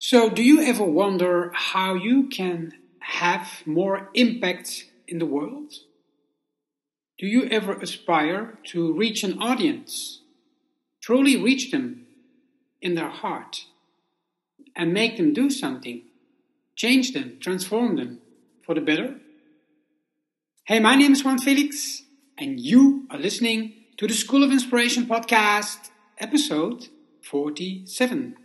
So, do you ever wonder how you can have more impact in the world? Do you ever aspire to reach an audience, truly reach them in their heart, and make them do something, change them, transform them for the better? Hey, my name is Juan Felix, and you are listening to the School of Inspiration podcast, episode 47.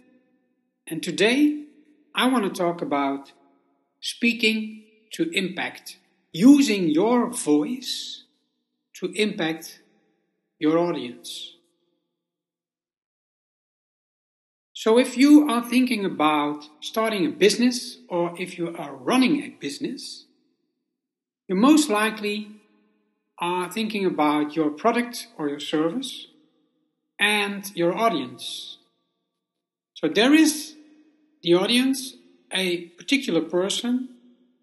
And today I want to talk about speaking to impact, using your voice to impact your audience. So, if you are thinking about starting a business or if you are running a business, you most likely are thinking about your product or your service and your audience. So there is the audience, a particular person,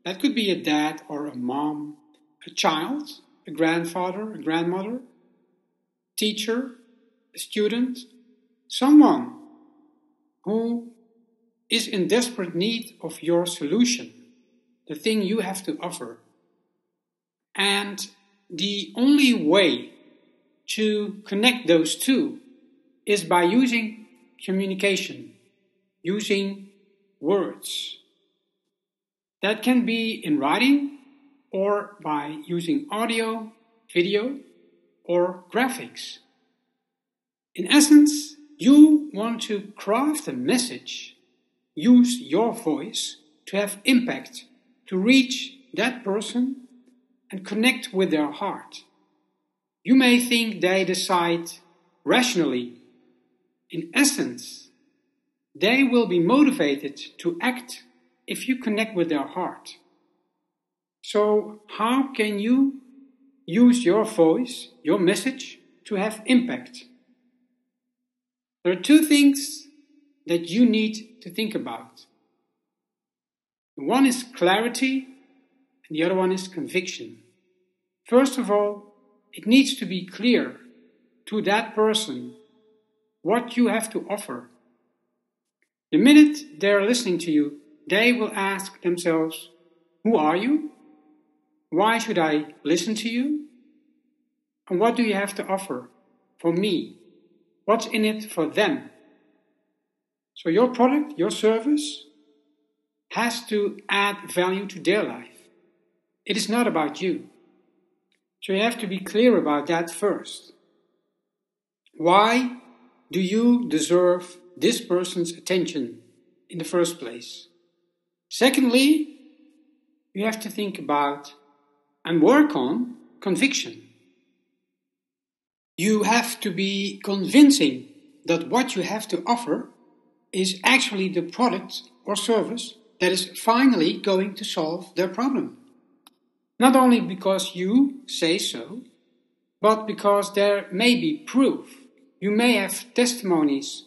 that could be a dad or a mom, a child, a grandfather, a grandmother, teacher, a student, someone who is in desperate need of your solution, the thing you have to offer. And the only way to connect those two is by using communication, using words. That can be in writing or by using audio, video, or graphics. In essence, you want to craft a message, use your voice to have impact, to reach that person and connect with their heart. You may think they decide rationally in essence, they will be motivated to act if you connect with their heart. So, how can you use your voice, your message, to have impact? There are two things that you need to think about. One is clarity, and the other one is conviction. First of all, it needs to be clear to that person what you have to offer. The minute they're listening to you, they will ask themselves, Who are you? Why should I listen to you? And what do you have to offer for me? What's in it for them? So, your product, your service, has to add value to their life. It is not about you. So, you have to be clear about that first. Why do you deserve this person's attention in the first place? Secondly, you have to think about and work on conviction. You have to be convincing that what you have to offer is actually the product or service that is finally going to solve their problem. Not only because you say so, but because there may be proof you may have testimonies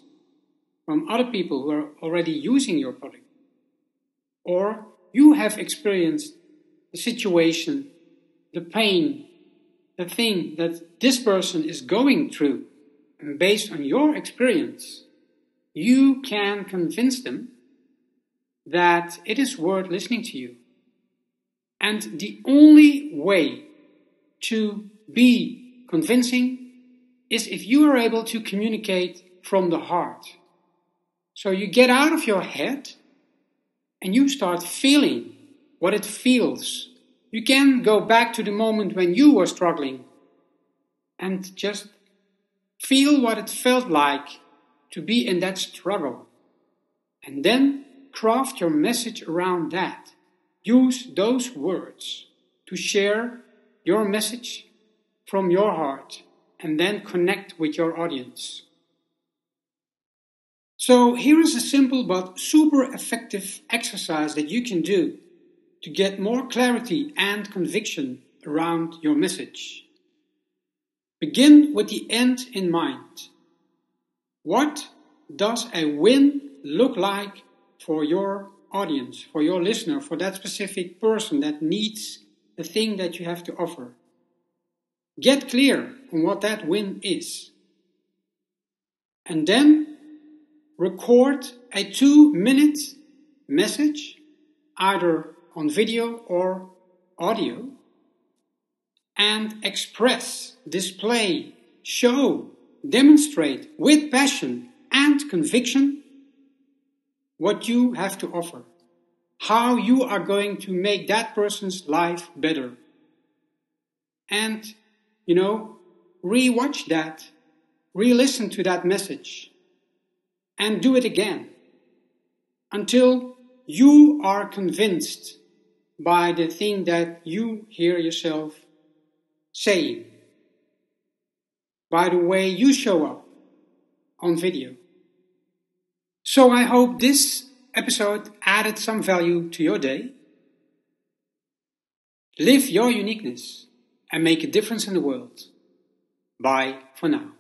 from other people who are already using your product. Or you have experienced the situation, the pain, the thing that this person is going through. And based on your experience, you can convince them that it is worth listening to you. And the only way to be convincing is if you are able to communicate from the heart. So you get out of your head and you start feeling what it feels. You can go back to the moment when you were struggling and just feel what it felt like to be in that struggle. And then craft your message around that. Use those words to share your message from your heart and then connect with your audience. So here is a simple but super effective exercise that you can do to get more clarity and conviction around your message. Begin with the end in mind. What does a win look like for your audience, for your listener, for that specific person that needs the thing that you have to offer? Get clear on what that win is. And then record a two minute message, either on video or audio, and express, display, show, demonstrate with passion and conviction what you have to offer, how you are going to make that person's life better. And, you know, re-watch that, re-listen to that message, and do it again until you are convinced by the thing that you hear yourself saying, by the way you show up on video. So I hope this episode added some value to your day. Live your uniqueness and make a difference in the world. Bye for now.